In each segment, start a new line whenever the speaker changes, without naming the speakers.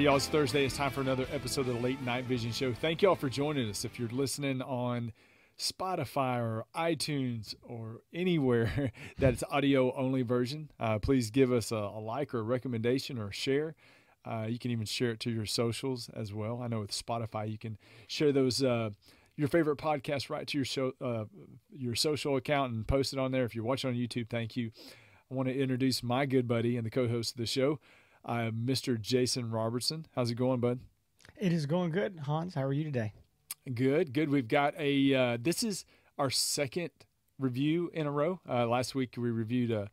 Hey, y'all, it's Thursday. It's time for another episode of the Late Night Vision Show. Thank y'all for joining us. If you're listening on Spotify or iTunes or anywhere that's audio only version, uh, please give us a, a, like or a recommendation or share. Uh, you can even share it to your socials as well. I know with Spotify, you can share those. Uh, your favorite podcast right to your show, uh, your social account and post it on there. If you're watching on YouTube, thank you. I want to introduce my good buddy and the co-host of the show, uh, Mr. Jason Robertson. How's it going, bud?
It is going good, Hans. How are you today?
Good, good. We've got a. Uh, this is our second review in a row. Uh, last week we reviewed uh,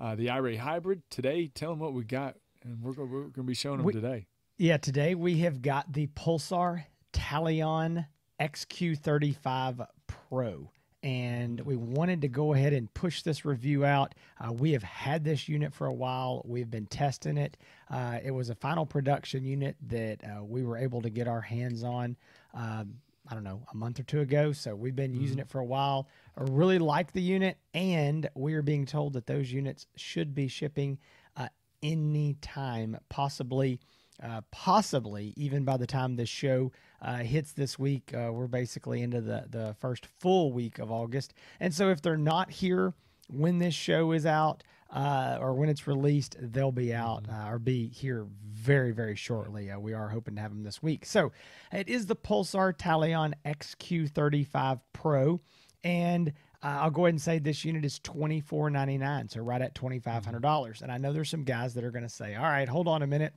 uh the iRay Hybrid. Today, tell them what we got, and we're going we're to be showing them we, today.
Yeah, today we have got the Pulsar Talion XQ35 Pro and we wanted to go ahead and push this review out. Uh, we have had this unit for a while. We've been testing it. Uh, it was a final production unit that uh, we were able to get our hands on. Um, I don't know, a month or two ago. So we've been mm-hmm. using it for a while. I really like the unit, and we are being told that those units should be shipping uh, any time, possibly uh, possibly even by the time this show uh, hits this week, uh, we're basically into the, the first full week of August. And so if they're not here when this show is out uh, or when it's released, they'll be out mm-hmm. uh, or be here very, very shortly. Uh, we are hoping to have them this week. So it is the Pulsar Talion XQ35 Pro. And I'll go ahead and say this unit is twenty four ninety nine, so right at twenty five hundred dollars. And I know there's some guys that are going to say, "All right, hold on a minute,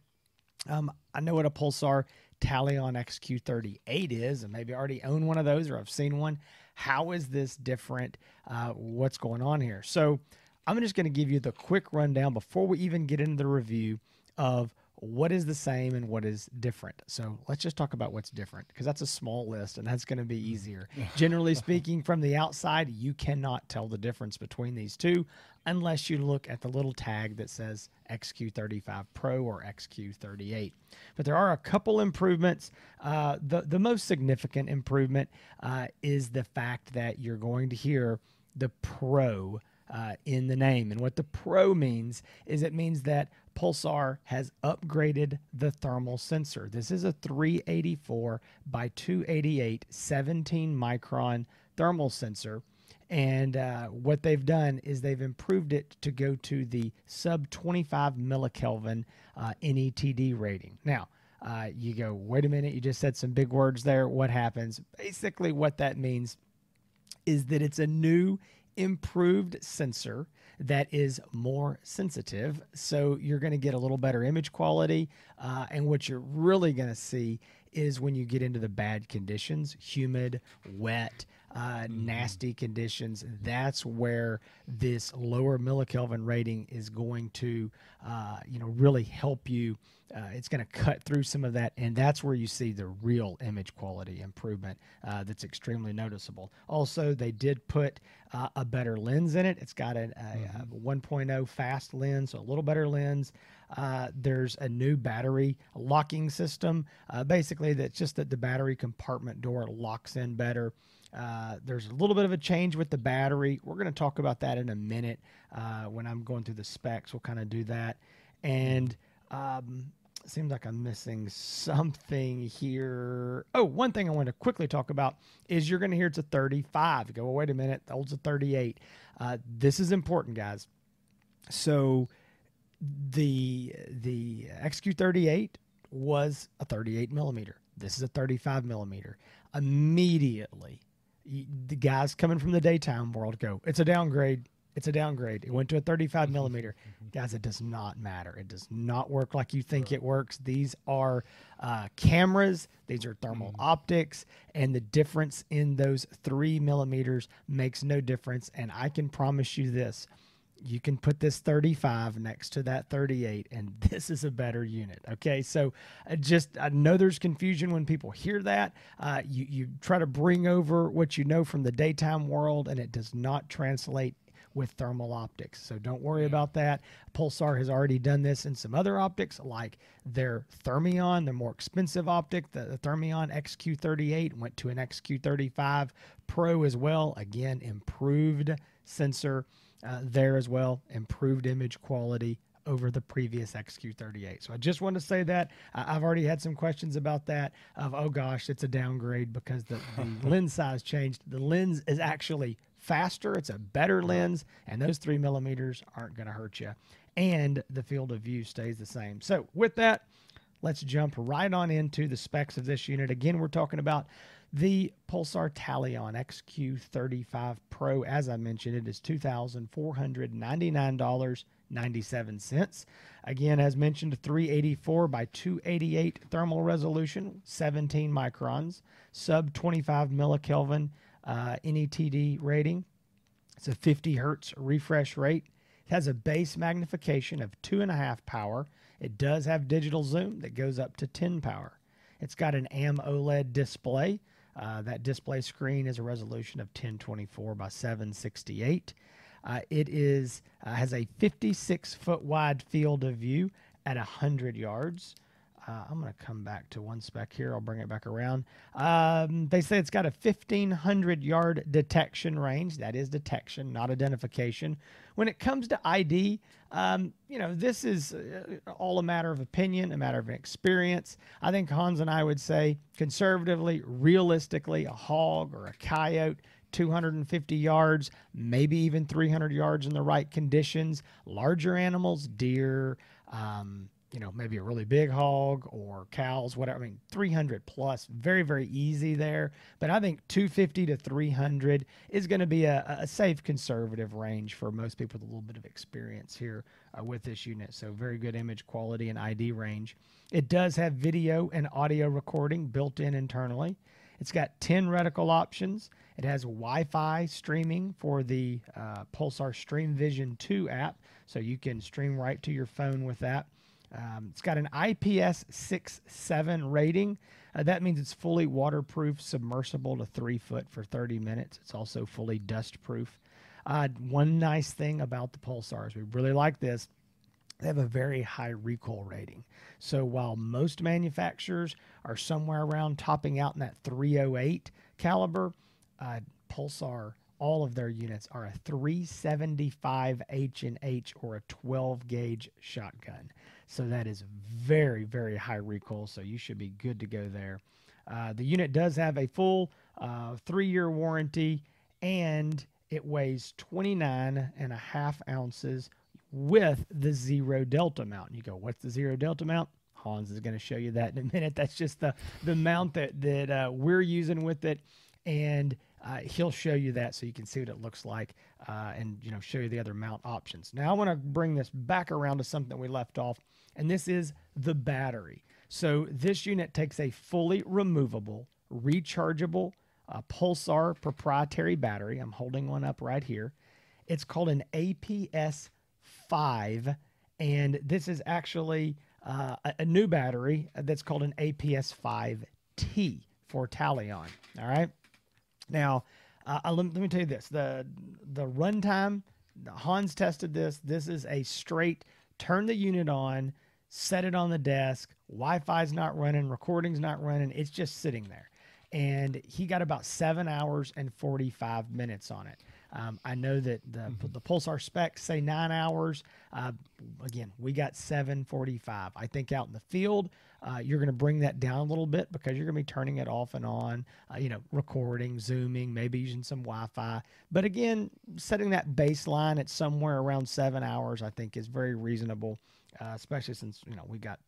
um, I know what a Pulsar Talion XQ38 is, and maybe I already own one of those or I've seen one. How is this different? Uh, what's going on here? So I'm just going to give you the quick rundown before we even get into the review of what is the same and what is different. So let's just talk about what's different because that's a small list and that's going to be easier. Generally speaking, from the outside, you cannot tell the difference between these two unless you look at the little tag that says XQ35 Pro or XQ38. But there are a couple improvements. Uh, the, the most significant improvement uh, is the fact that you're going to hear the Pro. Uh, in the name. And what the Pro means is it means that Pulsar has upgraded the thermal sensor. This is a 384 by 288 17 micron thermal sensor. And uh, what they've done is they've improved it to go to the sub 25 millikelvin uh, NETD rating. Now, uh, you go, wait a minute, you just said some big words there. What happens? Basically, what that means is that it's a new improved sensor that is more sensitive. So you're going to get a little better image quality. Uh, and what you're really going to see is when you get into the bad conditions humid, wet, uh, mm-hmm. nasty conditions. That's where this lower millikelvin rating is going to, uh, you know, really help you. Uh, it's going to cut through some of that, and that's where you see the real image quality improvement. Uh, that's extremely noticeable. Also, they did put uh, a better lens in it. It's got a, a, mm-hmm. a 1.0 fast lens, so a little better lens. Uh, there's a new battery locking system. Uh, basically, that's just that the battery compartment door locks in better. Uh, there's a little bit of a change with the battery. We're going to talk about that in a minute uh, when I'm going through the specs. We'll kind of do that. And um, seems like I'm missing something here. Oh, one thing I want to quickly talk about is you're going to hear it's a 35. You go, well, wait a minute, the old's a 38. Uh, this is important, guys. So the the XQ38 was a 38 millimeter. This is a 35 millimeter. Immediately, the guys coming from the daytime world go, it's a downgrade. It's a downgrade. It went to a 35 mm-hmm. millimeter. Guys, it does not matter. It does not work like you think it works. These are uh, cameras, these are thermal mm-hmm. optics, and the difference in those three millimeters makes no difference. And I can promise you this you can put this 35 next to that 38 and this is a better unit okay? So uh, just i know there's confusion when people hear that. Uh, you, you try to bring over what you know from the daytime world and it does not translate with thermal optics. So don't worry about that. Pulsar has already done this in some other optics like their thermion their more expensive optic the, the thermion xq38 went to an xq35 pro as well. Again improved sensor uh, there as well. Improved image quality over the previous XQ38. So I just want to say that I've already had some questions about that of oh gosh, it's a downgrade because the, the lens size changed. The lens is actually faster. It's a better lens, and those three millimeters aren't going to hurt you. And the field of view stays the same. So with that, let's jump right on into the specs of this unit. Again, we're talking about the Pulsar Talion XQ35 Pro. As I mentioned, it is $2,499.97. Again, as mentioned, 384 by 288 thermal resolution, 17 microns, sub 25 millikelvin uh, NETD rating. It's a 50 hertz refresh rate. It has a base magnification of 2.5 power. It does have digital zoom that goes up to 10 power. It's got an AMOLED display uh, that display screen is a resolution of 1024 by 768. Uh, it is uh, has a 56 foot wide field of view at 100 yards. Uh, I'm going to come back to one spec here. I'll bring it back around. Um, they say it's got a 1500 yard detection range. That is detection, not identification. When it comes to ID, um, you know, this is uh, all a matter of opinion, a matter of experience. I think Hans and I would say conservatively, realistically, a hog or a coyote 250 yards, maybe even 300 yards in the right conditions. Larger animals, deer, um, you know, maybe a really big hog or cows, whatever. I mean, 300 plus, very, very easy there. But I think 250 to 300 is going to be a, a, safe conservative range for most people with a little bit of experience here uh, with this unit. So, very good image quality and ID range. It does have video and audio recording built in internally. It's got 10 reticle options. It has Wi Fi streaming for the uh, Pulsar Stream Vision 2 app. So you can stream right to your phone with that. Um, it's got an IPS 6.7 rating. Uh, that means it's fully waterproof, submersible to three foot for 30 minutes. It's also fully dust proof. Uh, one nice thing about the Pulsars, we really like this. They have a very high recoil rating. So while most manufacturers are somewhere around topping out in that 308 caliber, uh, Pulsar all of their units are a 375 H and H or a 12 gauge shotgun. So that is very, very high recoil. So you should be good to go there. Uh, the unit does have a full uh, three year warranty and it weighs 29 and a half ounces with the zero delta mount. And you go, what's the zero delta mount? Hans is going to show you that in a minute. That's just the, the mount that, that uh, we're using with it. And uh, he'll show you that so you can see what it looks like uh, and you know show you the other mount options. Now I want to bring this back around to something that we left off and this is the battery. So this unit takes a fully removable, rechargeable uh, Pulsar proprietary battery. I'm holding one up right here. It's called an APS 5, and this is actually uh, a, a, new battery that's called an APS 5T for Talion. All right. Now, uh, let, let, me tell you this: the the runtime. Hans tested this. This is a straight turn the unit on set it on the desk. Wi Fi's not running, recording's not running. It's just sitting there. And he got about seven hours and 45 minutes on it. Um, I know that the, mm-hmm. the Pulsar specs say nine hours. Uh, again, we got 745. I think out in the field, uh, you're going to bring that down a little bit because you're going to be turning it off and on, uh, you know, recording, zooming, maybe using some Wi Fi. But again, setting that baseline at somewhere around seven hours, I think is very reasonable uh, especially since you know we got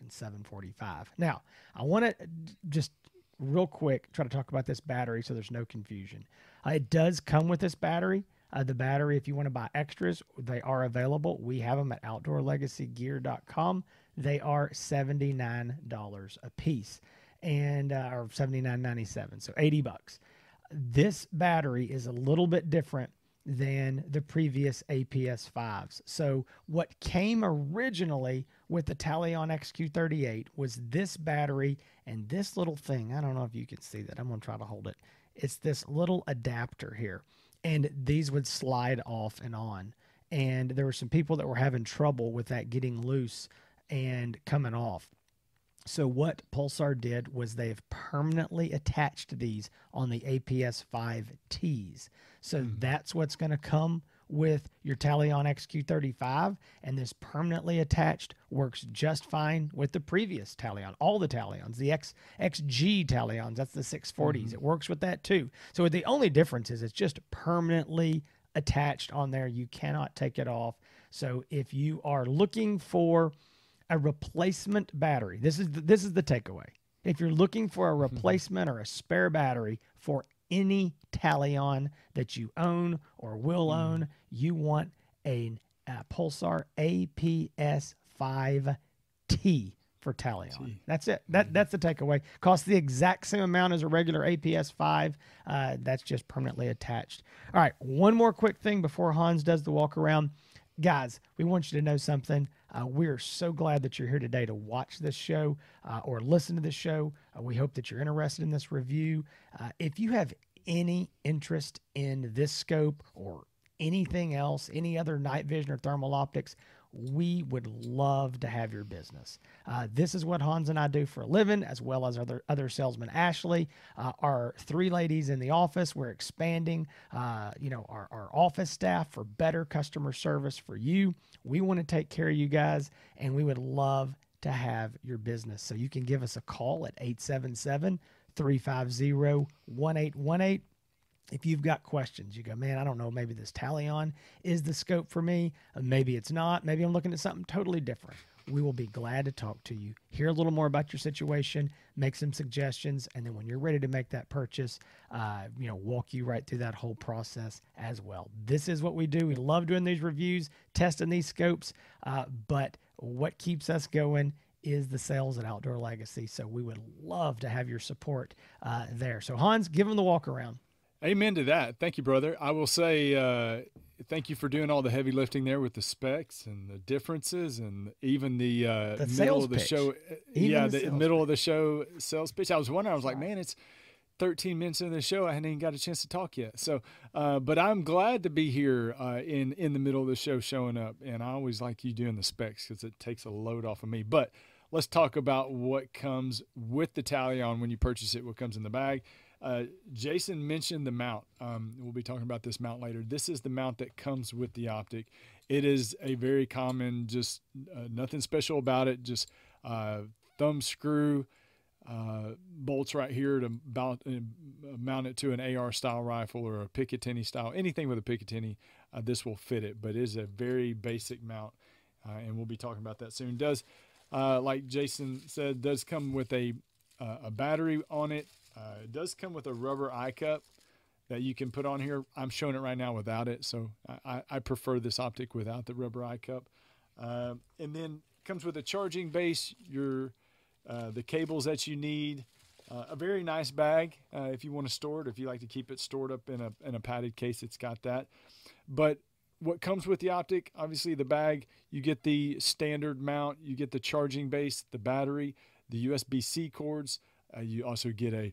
in 745. Now, I want to just real quick try to talk about this battery so there's no confusion. Uh, it does come with this battery. Uh, the battery, if you want to buy extras, they are available. We have them at outdoorlegacygear.com. They are $79 a piece and uh, or 79.97, so 80 bucks. This battery is a little bit different than the previous APS 5s. So, what came originally with the Talion XQ38 was this battery and this little thing. I don't know if you can see that. I'm going to try to hold it. It's this little adapter here. And these would slide off and on. And there were some people that were having trouble with that getting loose and coming off. So what Pulsar did was they've permanently attached these on the APS 5Ts. So mm-hmm. that's what's going to come with your Talion XQ35, and this permanently attached works just fine with the previous Talion, all the Talions, the X, XG Talions, that's the 640s. Mm-hmm. It works with that too. So the only difference is it's just permanently attached on there. You cannot take it off. So if you are looking for a replacement battery, this is the, this is the takeaway. If you're looking for a replacement or a spare battery for any Talion that you own or will mm. own, you want a, a Pulsar APS 5T for Talion. That's it. That mm. that's the takeaway. Costs the exact same amount as a regular APS five. Uh, that's just permanently attached. All right. One more quick thing before Hans does the walk around, guys. We want you to know something. Uh, we're so glad that you're here today to watch this show uh, or listen to this show. Uh, we hope that you're interested in this review. Uh, if you have any interest in this scope or anything else, any other night vision or thermal optics, we would love to have your business. Uh, this is what Hans and I do for a living, as well as other other salesman Ashley. Uh, our three ladies in the office. We're expanding, uh, you know, our, our office staff for better customer service for you. We want to take care of you guys, and we would love to have your business. So you can give us a call at 877 350 1818 if you've got questions, you go, man, I don't know, maybe this Talion is the scope for me. Uh, maybe it's not. Maybe I'm looking at something totally different. We will be glad to talk to you, hear a little more about your situation, make some suggestions, and then when you're ready to make that purchase, uh, you know, walk you right through that whole process as well. This is what we do. We love doing these reviews, testing these scopes, uh, but what keeps us going is the sales at Outdoor Legacy. So we would love to have your support uh, there. So Hans, give them the walk around.
Amen to that. Thank you, brother. I will say uh, thank you for doing all the heavy lifting there with the specs and the differences and even the, uh, the middle of the pitch. show. Uh, even yeah, the, the middle pitch. of the show sales pitch. I was wondering. I was like, man, it's 13 minutes into the show. I hadn't even got a chance to talk yet. So, uh, but I'm glad to be here uh, in in the middle of the show, showing up. And I always like you doing the specs because it takes a load off of me. But let's talk about what comes with the Talion when you purchase it. What comes in the bag uh, Jason mentioned the mount. Um, we'll be talking about this mount later. This is the mount that comes with the optic. It is a very common, just uh, nothing special about it. Just uh, thumb screw uh, bolts right here to mount, uh, mount it to an AR style rifle or a Picatinny style. Anything with a Picatinny, uh, this will fit it. But it is a very basic mount, and we'll be talking about that soon. Does like Jason said, does come with a a battery on it uh, it does come with a rubber eye cup that you can put on here. I'm showing it right now without it, so I, I prefer this optic without the rubber eye cup. Uh, and then comes with a charging base, your uh, the cables that you need, uh, a very nice bag uh, if you want to store it. If you like to keep it stored up in a in a padded case, it's got that. But what comes with the optic, obviously the bag, you get the standard mount, you get the charging base, the battery, the USB-C cords. Uh, you also get a,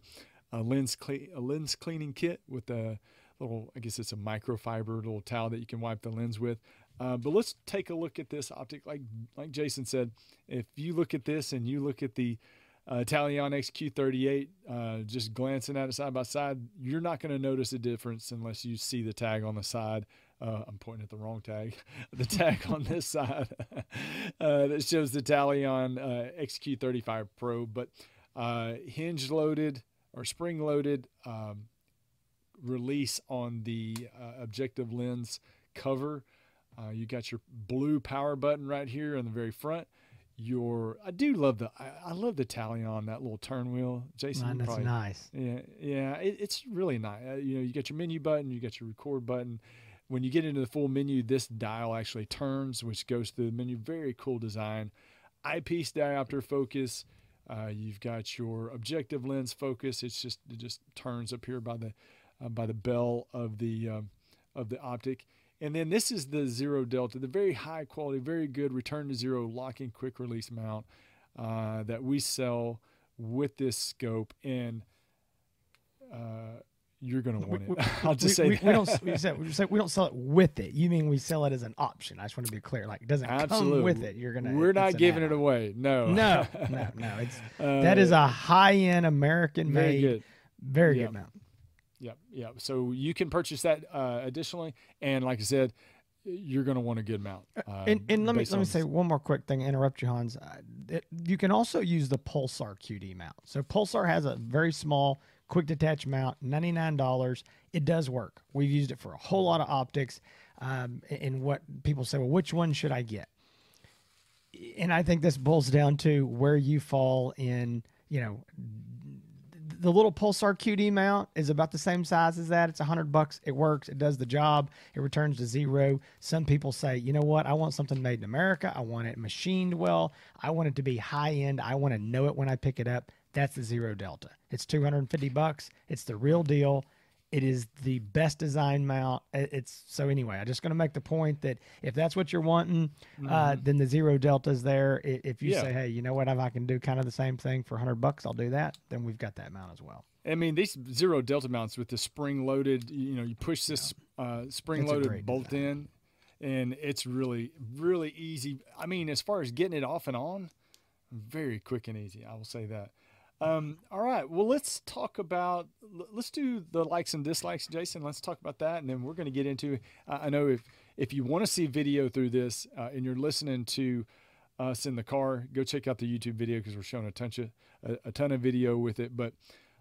a lens cle- a lens cleaning kit with a little, I guess it's a microfiber little towel that you can wipe the lens with. Uh, but let's take a look at this optic. Like like Jason said, if you look at this and you look at the uh, Talion XQ38, uh, just glancing at it side by side, you're not going to notice a difference unless you see the tag on the side. Uh, I'm pointing at the wrong tag. the tag on this side uh, that shows the Talion uh, XQ35 Pro. But uh, hinge loaded or spring loaded um, release on the uh, objective lens cover. Uh, you got your blue power button right here on the very front. Your I do love the I, I love the Talion that little turn wheel. Jason,
Man, that's
probably,
nice.
Yeah, yeah, it, it's really nice. Uh, you know, you got your menu button, you got your record button. When you get into the full menu, this dial actually turns, which goes through the menu. Very cool design. Eyepiece diopter focus. Uh, you've got your objective lens focus. It's just it just turns up here by the uh, by the bell of the um, of the optic. And then this is the zero delta, the very high quality, very good return to zero locking quick release mount uh, that we sell with this scope. And uh, you're going to want it. I'll just
we,
say
we, we don't. We, say, we, say we don't sell it with it. You mean we sell it as an option? I just want to be clear. Like it doesn't Absolutely. come with it. You're gonna.
We're not giving it away. No.
No. No. No. It's uh, that is a high end American made, very good, very yeah. good mount.
Yep. Yep. So you can purchase that uh, additionally, and like I said, you're going to want a good mount.
Uh, and, and let me let me say one more quick thing. Interrupt you, Hans. Uh, it, you can also use the Pulsar QD mount. So Pulsar has a very small quick detach mount, ninety nine dollars. It does work. We've used it for a whole lot of optics. Um, and what people say, well, which one should I get? And I think this boils down to where you fall in, you know, the little Pulsar QD mount is about the same size as that. It's a hundred bucks. It works. It does the job. It returns to zero. Some people say, you know what? I want something made in America. I want it machined well. I want it to be high end. I want to know it when I pick it up. That's the Zero Delta. It's 250 bucks. It's the real deal. It is the best design mount. It's so anyway. I'm just going to make the point that if that's what you're wanting, uh, mm-hmm. uh, then the zero delta is there. If you yeah. say, hey, you know what, if I can do kind of the same thing for 100 bucks, I'll do that. Then we've got that mount as well.
I mean, these zero delta mounts with the spring loaded, you know, you push this uh, spring loaded bolt design. in, and it's really, really easy. I mean, as far as getting it off and on, very quick and easy. I will say that. Um, all right. Well, let's talk about let's do the likes and dislikes, Jason. Let's talk about that, and then we're going to get into. Uh, I know if if you want to see video through this, uh, and you're listening to us in the car, go check out the YouTube video because we're showing a ton of a, a, ton of video with it. But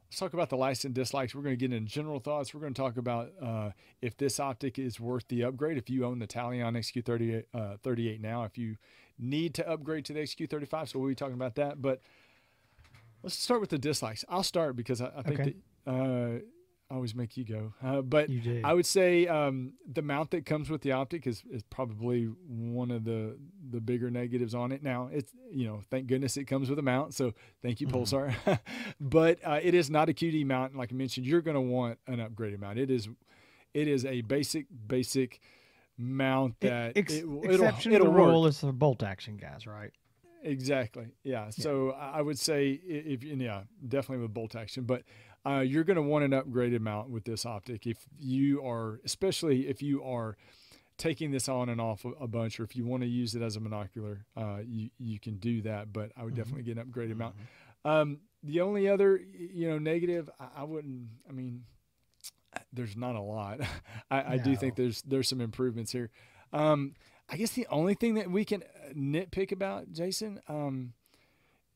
let's talk about the likes and dislikes. We're going to get into general thoughts. We're going to talk about uh, if this optic is worth the upgrade. If you own the Talion XQ38 uh, 38 now, if you need to upgrade to the XQ35, so we'll be talking about that. But Let's start with the dislikes. I'll start because I, I think okay. that uh, I always make you go. Uh, but I would say um, the mount that comes with the optic is, is probably one of the the bigger negatives on it. Now it's you know thank goodness it comes with a mount, so thank you mm-hmm. Pulsar. but uh, it is not a QD mount, like I mentioned. You're going to want an upgraded mount. It is it is a basic basic mount that
Ex- it, exception it'll, it'll to the rule is the bolt action guys, right?
Exactly. Yeah. So I would say if you yeah, definitely with bolt action, but uh, you're going to want an upgraded mount with this optic if you are, especially if you are taking this on and off a, bunch, or if you want to use it as a monocular, uh, you you can do that. But I would mm-hmm. definitely get an upgraded mm-hmm. mount. Um, the only other you know negative, I, I, wouldn't. I mean, there's not a lot. I, no. I do think there's there's some improvements here. Um, I guess the only thing that we can nitpick about Jason, um,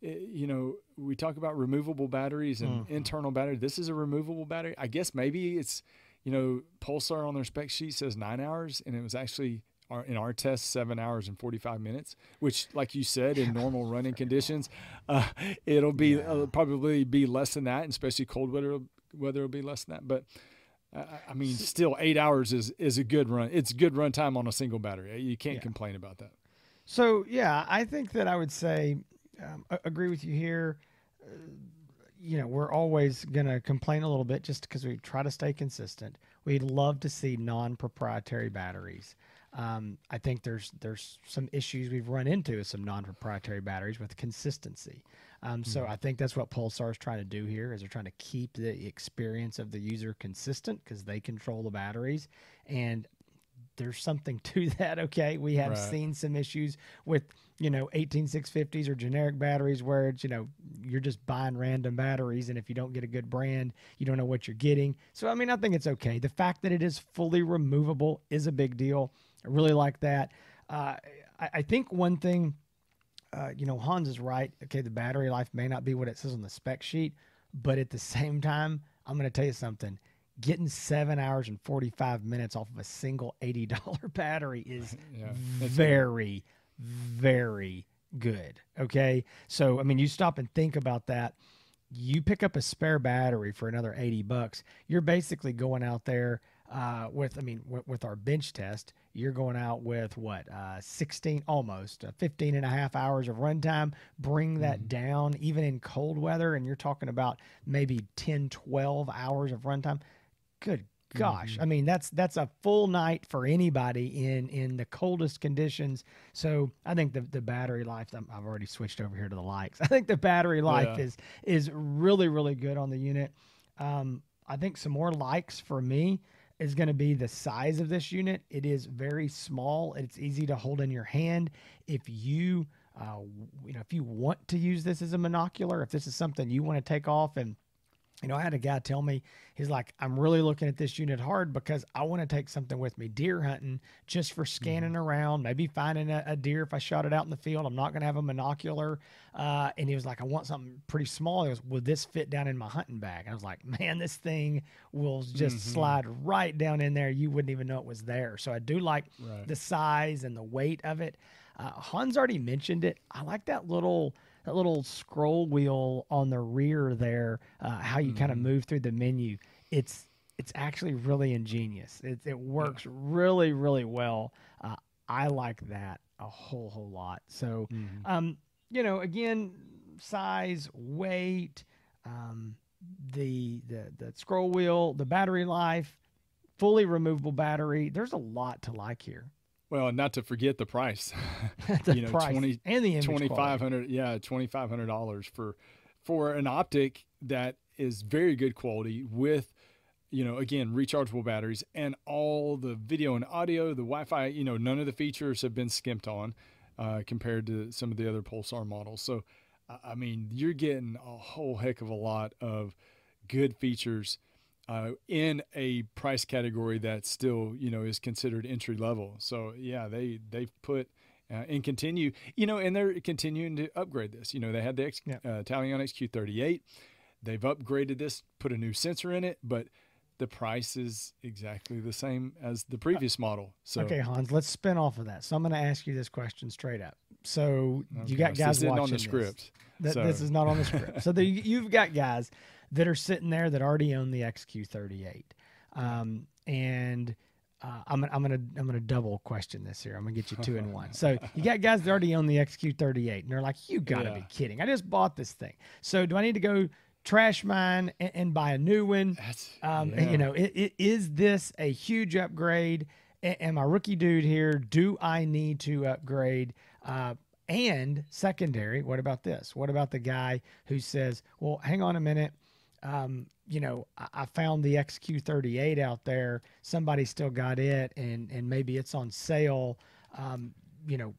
it, eh, you know, we talk about removable batteries and mm-hmm. internal battery. This is a removable battery. I guess maybe it's, you know, Pulsar on their spec sheet says nine hours, and it was actually our, in our test seven hours and 45 minutes which like you said in normal running conditions uh, it'll be yeah. uh, probably be less than that especially cold weather weather will be less than that but I mean, still eight hours is is a good run. It's good run time on a single battery. You can't yeah. complain about that.
So yeah, I think that I would say um, agree with you here. Uh, you know, we're always going to complain a little bit just because we try to stay consistent. We'd love to see non-proprietary batteries. Um, I think there's there's some issues we've run into with some non-proprietary batteries with consistency. Um, so mm-hmm. I think that's what Pulsar is trying to do here is they're trying to keep the experience of the user consistent because they control the batteries and there's something to that. Okay. We have right. seen some issues with, you know, 18650s or generic batteries where it's, you know, you're just buying random batteries. And if you don't get a good brand, you don't know what you're getting. So, I mean, I think it's okay. The fact that it is fully removable is a big deal. I really like that. Uh, I, I think one thing uh, you know, Hans is right. Okay, the battery life may not be what it says on the spec sheet, but at the same time, I'm going to tell you something. Getting seven hours and 45 minutes off of a single $80 battery is yeah, very, very good. Okay. So, I mean, you stop and think about that. You pick up a spare battery for another 80 bucks. You're basically going out there uh, with, I mean, w- with our bench test, you're going out with what, uh, 16, almost uh, 15 and a half hours of runtime. Bring that mm-hmm. down even in cold weather, and you're talking about maybe 10, 12 hours of runtime. Good gosh mm-hmm. i mean that's that's a full night for anybody in in the coldest conditions so i think the the battery life i've already switched over here to the likes i think the battery life yeah. is is really really good on the unit um i think some more likes for me is going to be the size of this unit. It is very small. It's easy to hold in your hand. If you, uh, you know, if you want to use this as a monocular, if this is something you want to take off and You know, I had a guy tell me, he's like, I'm really looking at this unit hard because I want to take something with me deer hunting just for scanning around, maybe finding a, a deer if I shot it out in the field. I'm not going to have a monocular. Uh, and he was like, I want something pretty small. He goes, Will this fit down in my hunting bag? And I was like, Man, this thing will just slide right down in there. You wouldn't even know it was there. So I do like
Right.
the size and the weight of it. Uh, Hans already mentioned it. I like that little that little scroll wheel on the rear there. Uh, how you kind of move through the menu. It's it's actually really ingenious. It it works really really well. Uh, I like that a whole whole lot. So, um, you know, again, size, weight, um, the the the scroll wheel, the battery life, fully removable battery. There's a lot to like here.
Well, not to forget the price.
the
you know,
price
20
and the
twenty
quality.
yeah five hundred dollars for for an optic that is very good quality with you know again rechargeable batteries and all the video and audio the wi-fi you know none of the features have been skimped on uh, compared to some of the other pulsar models so i mean you're getting a whole heck of a lot of good features uh, in a price category that still you know is considered entry level so yeah they they've put uh, and continue, you know, and they're continuing to upgrade this. You know, they had the X,
Yeah.
uh, Talion XQ38. They've upgraded this, put a new sensor in it, but the price is exactly the same as the previous model. So
Okay, Hans, let's spin off of that. So I'm going to ask you this question straight up. So you got
this
guys
isn't
watching
on the
this.
script.
That,
so,
This is not on the script. so the, you've got guys that are sitting there that already own the XQ38, um, and uh, I'm gonna- I'm gonna I'm gonna double question this here. I'm gonna get you two in one. So you got guys that already own the XQ38, and they're like, "You gotta be kidding! I just bought this thing. So do I need to go trash mine and, and buy a new one?
that's,
Um,
yeah.
You know, i i- is this a huge upgrade? A- am I rookie dude here? Do I need to upgrade? Uh, and secondary, what about this? What about the guy who says, "Well, hang on a minute. Um, you know, I, I found the XQ38 out there. Somebody still got it, and and maybe it's on sale. Um, you know,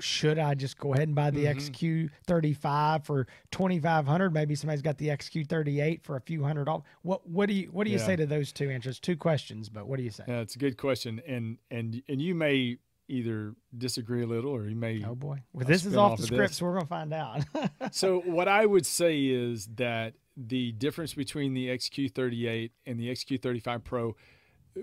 should I just go ahead and buy the XQ35 for 2500 Maybe somebody's got the XQ38 for a few hundred dollars. What what do you what do you
Yeah.
say to those two answers? Two questions, but what do you say?
Yeah, it's a good question, and and and you may either disagree a little, or you may.
Oh boy. Well, this is off
off
the script,
this.
so we're going to find out.
so what I would say is that the difference between the XQ38 and the XQ35 Pro,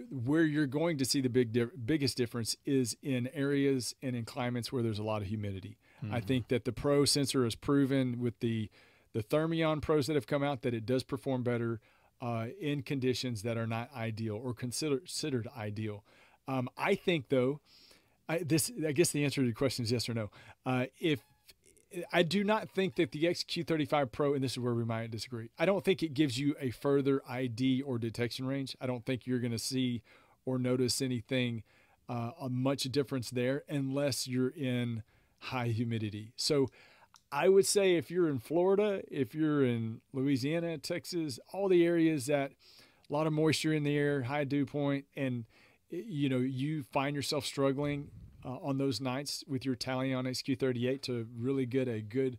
where you're going to see the big di- biggest difference is in areas and in climates where there's a lot of humidity. I think that the Pro sensor has proven with the the Thermion Pros that have come out that it does perform better uh, in conditions that are not ideal or consider, considered ideal. Um, I think though, I, this I guess the answer to the question is yes or no. Uh, if I do not think that the XQ35 Pro, and this is where we might disagree. I don't think it gives you a further ID or detection range. I don't think you're going to see or notice anything uh, a much difference there unless you're in high humidity. So I would say if you're in Florida, if you're in Louisiana, Texas, all the areas that a lot of moisture in the air, high dew point, and you know you find yourself struggling uh, on those nights with your Talion XQ38 to really get a good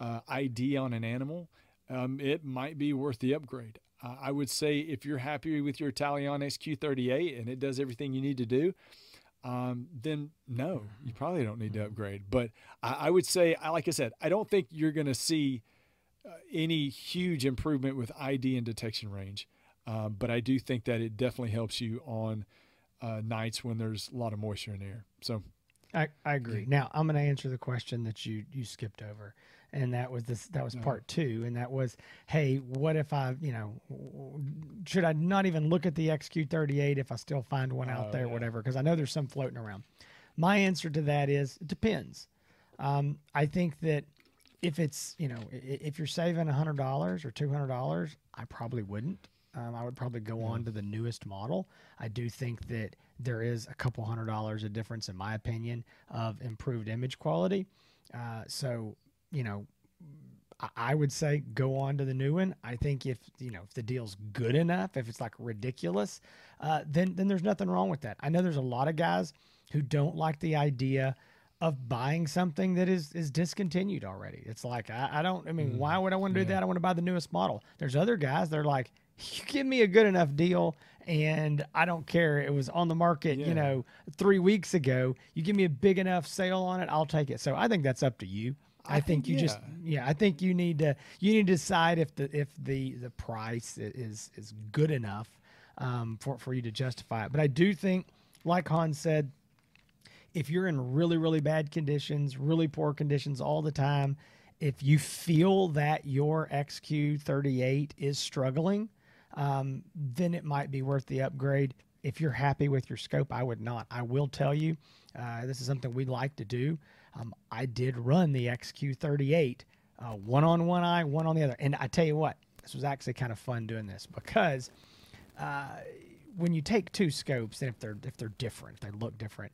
uh, ID on an animal, um, it might be worth the upgrade. Uh, I would say if you're happy with your Talion XQ38 and it does everything you need to do, um, then no, you probably don't need to upgrade. But I, I would say, I like I said, I don't think you're going to see uh, any huge improvement with ID and detection range. Um, but I do think that it definitely helps you on uh, nights when there's a lot of moisture in the air. So
I, I agree. Now I'm going to answer the question that you you skipped over, and that was this that was part two, and that was, hey, what if I you know should I not even look at the XQ38 if I still find one out
Oh,
there,
yeah.
whatever? Because I know there's some floating around. My answer to that is it depends. Um, I think that if it's you know if you're saving hundred dollars or two hundred dollars, I probably wouldn't. Um, I would probably go on to the newest model. I do think that there is a couple hundred dollars a difference, in my opinion, of improved image quality. Uh, so you know, I- I would say go on to the new one. I think if you know if the deal's good enough, if it's like ridiculous, uh, then then there's nothing wrong with that. I know there's a lot of guys who don't like the idea of buying something that is is discontinued already. It's like I, I don't. I mean, mm, why would I want to do yeah. that? I want to buy the newest model. There's other guys. They're like, you give me a good enough deal, and I don't care. It was on the market, yeah. you know, three weeks ago. You give me a big enough sale on it, I'll take it. So I think that's up to you. I, I think, think, you yeah. just yeah. I think you need to you need to decide if the if the the price is is good enough um, for for you to justify it. But I do think, like Hans said, if you're in really really bad conditions, really poor conditions all the time, if you feel that your XQ38 is struggling, um, then it might be worth the upgrade. If you're happy with your scope, I would not. I will tell you, uh, this is something we'd like to do. Um, I did run the XQ38, uh, one on one eye, one on the other. And I tell you what, this was actually kind of fun doing this because uh, when you take two scopes and if they're if they're different, if they look different,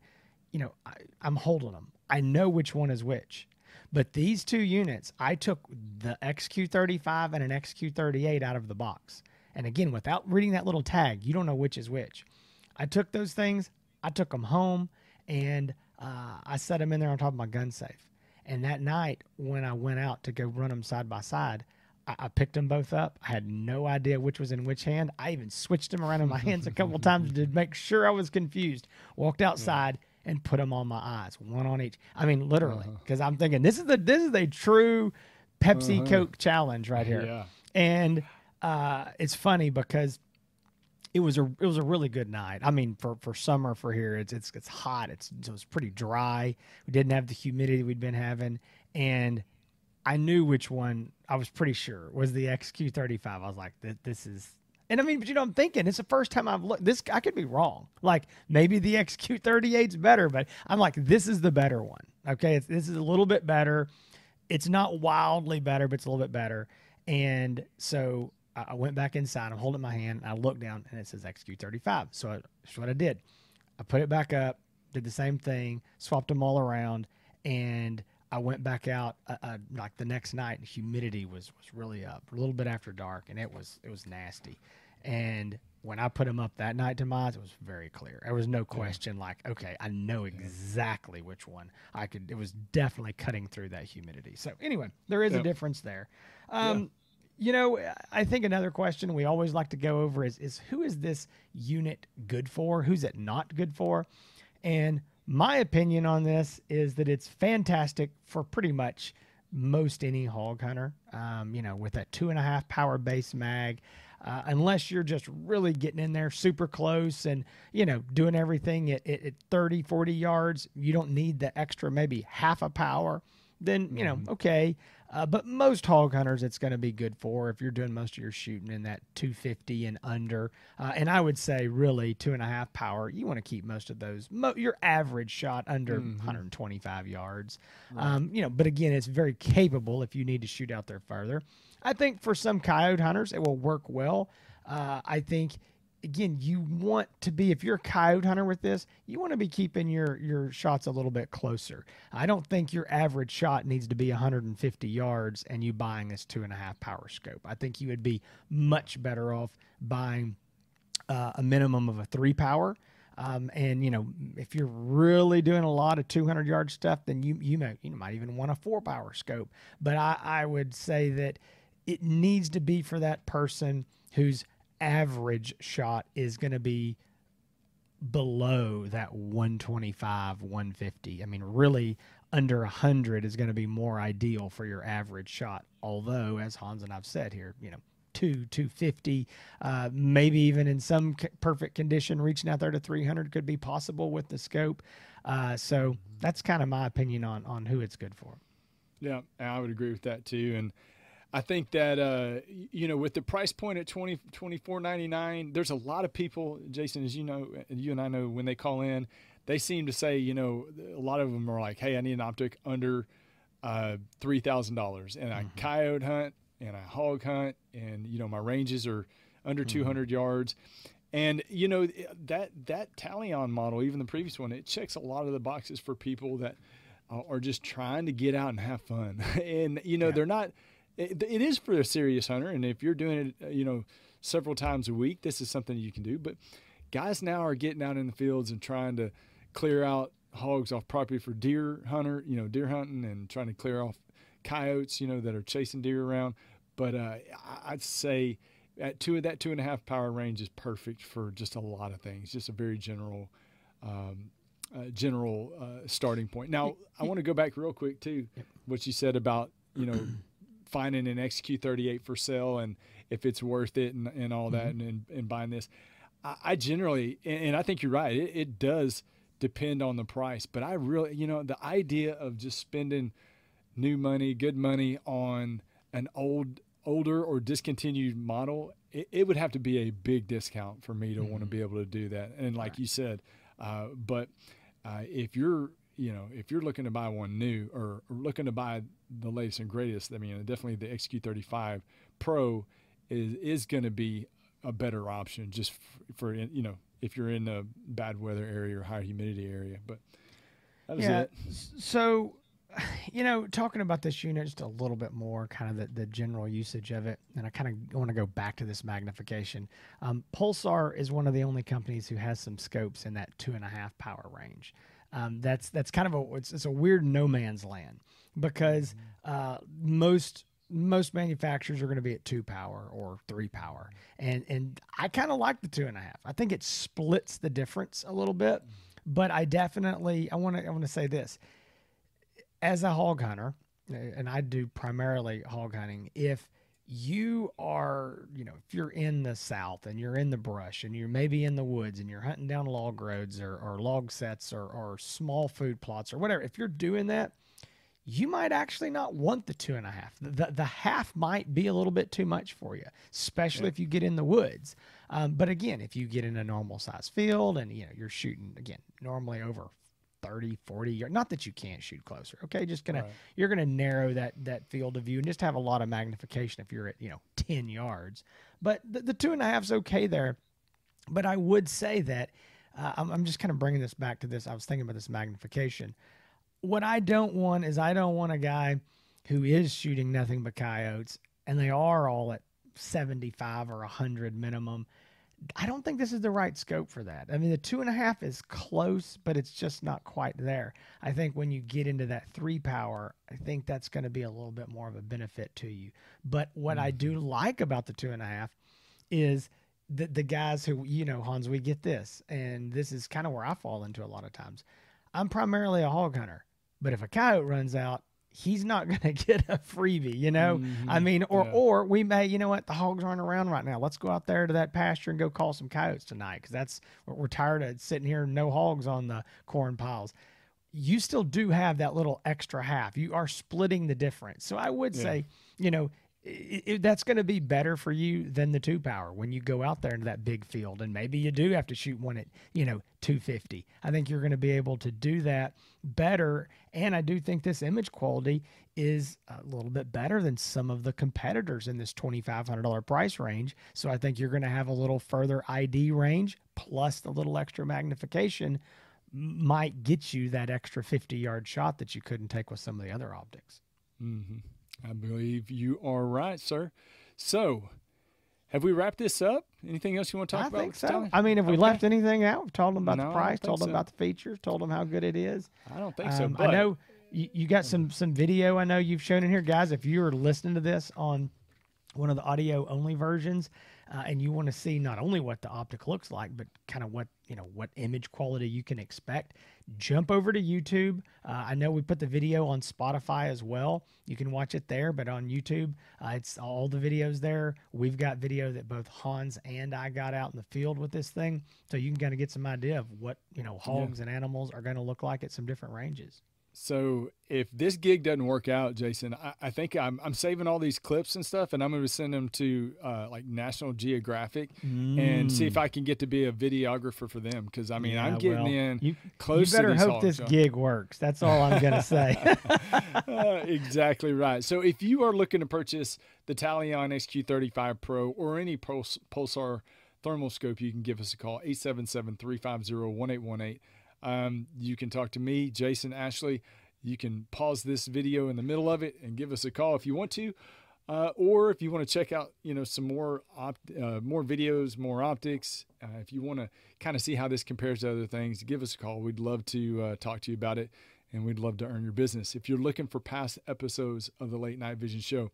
you know, I, I'm holding them. I know which one is which. But these two units, I took the XQ35 and an XQ38 out of the box. And again, without reading that little tag, you don't know which is which. I took those things, I took them home, and uh, I set them in there on top of my gun safe. And that night, when I went out to go run them side by side, I, I picked them both up. I had no idea which was in which hand. I even switched them around in my hands a couple times to make sure I was confused. Walked outside. And put them on my eyes, one on each. I mean, literally, because uh-huh. I'm thinking this is the this is a true Pepsi uh-huh. Coke challenge right here. Yeah. And uh, it's funny because it was a it was a really good night. I mean, for for summer for here, it's it's it's hot. It's it was pretty dry. We didn't have the humidity we'd been having, and I knew which one. I was pretty sure was the XQ35. I was like, this is. And I mean, but you know, I'm thinking it's the first time I've looked. This I could be wrong. Like maybe the XQ38's better, but I'm like, this is the better one. Okay, it's, this is a little bit better. It's not wildly better, but it's a little bit better. And so I went back inside. I'm holding my hand. I look down and it says XQ35. So I, that's what I did. I put it back up, did the same thing, swapped them all around, and I went back out uh, uh, like the next night. And humidity was was really up a little bit after dark, and it was it was nasty. And when I put them up that night to mine, it was very clear. There was no question. Like, okay, I know exactly which one I could. It was definitely cutting through that humidity. So anyway, there is yep. a difference there. Um, you know, I think another question we always like to go over is is who is this unit good for? Who's it not good for? And my opinion on this is that it's fantastic for pretty much most any hog hunter. Um, you know, with that two and a half power base mag, uh, unless you're just really getting in there super close and you know doing everything at, at, at 30 40 yards you don't need the extra maybe half a power then you know mm-hmm. okay uh, but most hog hunters, it's going to be good for if you're doing most of your shooting in that 250 and under. Uh, and I would say, really, two and a half power. You want to keep most of those. Mo- your average shot under mm-hmm. 125 yards. Right. Um, you know, but again, it's very capable if you need to shoot out there further. I think for some coyote hunters, it will work well. Uh, I think again, you want to be if you're a coyote hunter with this, you want to be keeping your your shots a little bit closer. I don't think your average shot needs to be 150 yards and you buying this two and a half power scope. I think you would be much better off buying uh, a minimum of a three power. Um, and you know, if you're really doing a lot of 200 yard stuff, then you you might you might even want a four power scope. But I, I would say that it needs to be for that person who's average shot is going to be below that 125 150 i mean really under 100 is going to be more ideal for your average shot. Although as hans and i've said here you know 2 250 uh, maybe even in some perfect condition reaching out there to 300 could be possible with the scope. Uh, so that's kind of my opinion on on who it's good for.
Yeah i would agree with that too. And I think that uh, you know with the price point at 20 24.99 there's a lot of people Jason as you know you and I know when they call in they seem to say you know a lot of them are like hey I need an optic under uh, $3,000 and I mm-hmm. coyote hunt and I hog hunt and you know my ranges are under mm-hmm. 200 yards and you know that that Talion model even the previous one it checks a lot of the boxes for people that are just trying to get out and have fun and you know yeah. they're not it, it is for a serious hunter, and if you're doing it, uh, you know, several times a week, this is something you can do. But guys now are getting out in the fields and trying to clear out hogs off property for deer hunter, you know, deer hunting and trying to clear off coyotes, you know, that are chasing deer around. But uh, I'd say at two of that two and a half power range is perfect for just a lot of things. Just a very general, um, uh, general uh, starting point. Now I want to go back real quick to what you said about you know finding an XQ38 for sale and if it's worth it and, and all that mm-hmm. and, and, buying this. I, I generally, and I think you're right, it, it does depend on the price, but I really, you know, the idea of just spending new money, good money on an old, older or discontinued model, it, it would have to be a big discount for me to mm-hmm. want to be able to do that. And like right. you said, uh, but uh, if you're you know, if you're looking to buy one new or, or, looking to buy the latest and greatest, I mean, definitely the XQ35 Pro is is going to be a better option just for, you know if you're in a bad weather area or high humidity area. But that is yeah, it.
So, you know, talking about this unit just a little bit more, kind of the, the general usage of it, and I kind of want to go back to this magnification. Um, Pulsar is one of the only companies who has some scopes in that two and a half power range. Um, that's that's kind of a it's, it's, a weird no man's land because uh, most most manufacturers are going to be at two power or three power, and and I kind of like the two and a half. I think it splits the difference a little bit, but I definitely I want to I want to say this as a hog hunter, and I do primarily hog hunting. If you are, you know, if you're in the South and you're in the brush and you're maybe in the woods and you're hunting down log roads or, or log sets or, or small food plots or whatever, if you're doing that, you might actually not want the two and a half. The, the half might be a little bit too much for you, especially yeah. if you get in the woods. Um, but again, if you get in a normal size field and you know you're shooting again normally over 30, 40 yards. Not that you can't shoot closer. Okay. Just gonna, right. you're going to narrow that, that field of view and just have a lot of magnification if you're at, you know, 10 yards. But the, the two and a half is okay there. But I would say that uh, I'm, I'm just kind of bringing this back to this. I was thinking about this magnification. What I don't want is I don't want a guy who is shooting nothing but coyotes and they are all at 75 or 100 minimum I don't think this is the right scope for that. I mean, the two and a half is close, but it's just not quite there. I think when you get into that three power, I think that's going to be a little bit more of a benefit to you. But what mm-hmm. I do mm-hmm. like about the two and a half is the, the guys who, you know, Hans, we get this, and this is kind of where I fall into a lot of times. I'm primarily a hog hunter, but if a coyote runs out, he's not going to get a freebie, you know? Mm-hmm. I mean, or, yeah. or we may, you know what, the hogs aren't around right now. Let's go out there to that pasture and go call some coyotes tonight because that's, we're tired of sitting here, no hogs on the corn piles. You still do have that little extra half. You are splitting the difference. So I would yeah. say, you know, it, it, that's going to be better for you than the two power when you go out there into that big field and maybe you do have to shoot one at you know 250 i think you're going to be able to do that better and i do think this image quality is a little bit better than some of the competitors in this $2500 price range. So i think you're going to have a little further id range plus the little extra magnification might get you that extra 50 yard shot that you couldn't take with some of the other optics.
Mm-hmm. I believe you are right, sir. So, have we wrapped this up? Anything else you want to talk
I
about? I
think so. I mean, have we okay. left anything out? We've told them about no, the price, told them so. about the features, told them how good it is.
I don't think um, so. But...
I know you, you got some some video. I know you've shown in here, guys. If you're listening to this on one of the audio only versions, uh, and you want to see not only what the optic looks like, but kind of what you know what image quality you can expect, jump over to YouTube. Uh, I know we put the video on Spotify as well. You can watch it there, but on YouTube, uh, it's all the videos there. We've got video that both Hans and I got out in the field with this thing, so you can kind of get some idea of what you know hogs yeah. and animals are going to look like at some different ranges.
So if this gig doesn't work out, Jason, I, I, think I'm, I'm saving all these clips and stuff, and I'm going to send them to uh, like National Geographic mm. and see if I can get to be a videographer for them. Because I mean, yeah, I'm getting well, in you, close.
You better
hope
this gig works. That's all I'm going to say.
uh, exactly right. So if you are looking to purchase the Talion XQ35 Pro or any Puls- Pulsar thermal scope, you can give us a call 877 350 1818 um, you can talk to me, Jason Ashley. You can pause this video in the middle of it and give us a call if you want to. Uh, or if you want to check out, you know, some more opt- uh, more videos, more optics, uh, if you want to kind of see how this compares to other things, give us a call. We'd love to uh, talk to you about it, and we'd love to earn your business. If you're looking for past episodes of the Late Night Vision Show,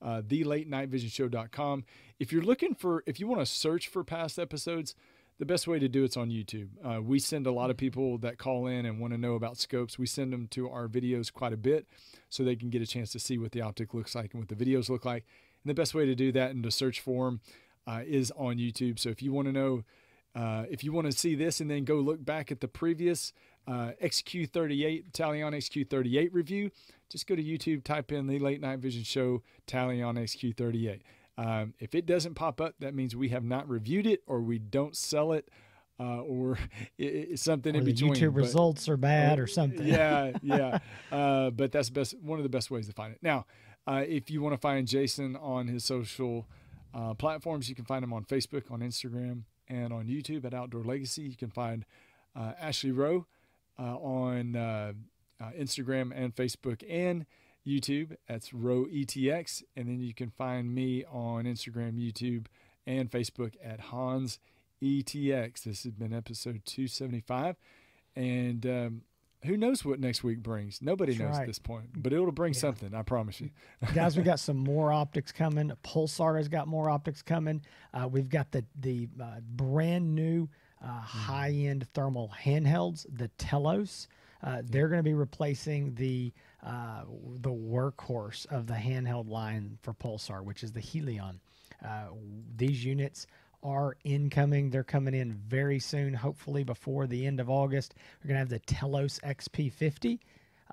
uh, thelatenightvision.show.com. If you're looking for, if you want to search for past episodes, the best way to do it's on YouTube. Uh, we send a lot of people that call in and want to know about scopes. We send them to our videos quite a bit so they can get a chance to see what the optic looks like and what the videos look like. And the best way to do that and to search for them uh, is on YouTube. So if you want to know, uh, if you want to see this and then go look back at the previous uh, XQ38 Talion XQ38 review, just go to YouTube, type in the Late Night Vision Show Talion XQ38. Um, if it doesn't pop up, that means we have not reviewed it or we don't sell it. Uh, or it, something
or
in
the
between.
YouTube
but-
results are bad or something.
yeah, yeah. Uh, but that's best one of the best ways to find it. Now, uh, if you want to find Jason on his social uh, platforms, you can find him on Facebook, on Instagram, and on YouTube at Outdoor Legacy. You can find uh, Ashley Rowe uh, on uh, uh, Instagram and Facebook and YouTube. That's Row ETX, and then you can find me on Instagram, YouTube, and Facebook at Hans ETX. This has been episode 275, and um, who knows what next week brings? Nobody
That's
knows
right.
at this point, but it'll bring
Yeah.
something. I promise you.
Guys, we got some more optics coming. Pulsar has got more optics coming. Uh, we've got the the uh, brand new uh, high end thermal handhelds, the Telos. Uh, they're going to be replacing the uh, the workhorse of the handheld line for Pulsar, which is the Helion. Uh, these units are incoming. They're coming in very soon, hopefully before the end of August. We're going to have the Telos XP50.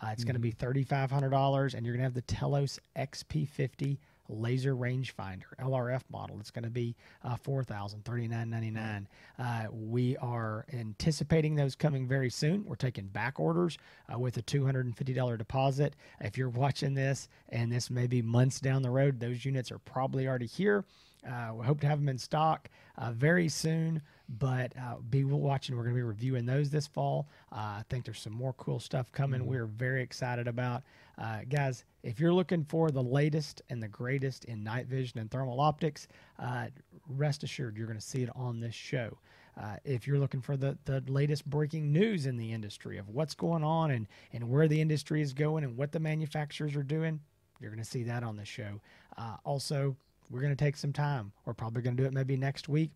Uh, it's going to be $3,500, and you're going to have the Telos XP50 laser rangefinder LRF model. It's going to be uh, $4,039.99. Uh, we are anticipating those coming very soon. We're taking back orders uh, with a $250 deposit. If you're watching this and this may be months down the road, those units are probably already here. Uh, we hope to have them in stock uh, very soon, but uh, be watching. We're going to be reviewing those this fall. Uh, I think there's some more cool stuff coming. We're very excited about. Uh, guys, if you're looking for the latest and the greatest in night vision and thermal optics, uh, rest assured you're going to see it on this show. Uh, if you're looking for the, the latest breaking news in the industry of what's going on and, and where the industry is going and what the manufacturers are doing, you're going to see that on the show. Uh, also, we're going to take some time. We're probably going to do it maybe next week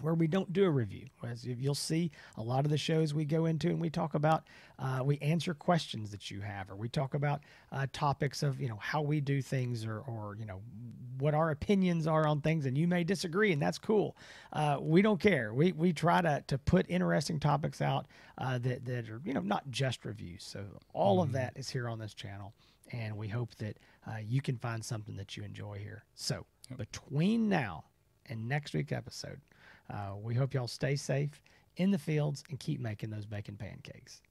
where we don't do a review. As you'll see a lot of the shows we go into and we talk about, uh, we answer questions that you have, or we talk about uh, topics of you know how we do things, or or you know what our opinions are on things, and you may disagree, and that's cool. Uh, we don't care. We we try to to put interesting topics out uh, that that are you know not just reviews. So all of that is here on this channel, and we hope that uh, you can find something that you enjoy here. So yep. between now and next week's episode. Uh, we hope y'all stay safe in the fields and keep making those bacon pancakes.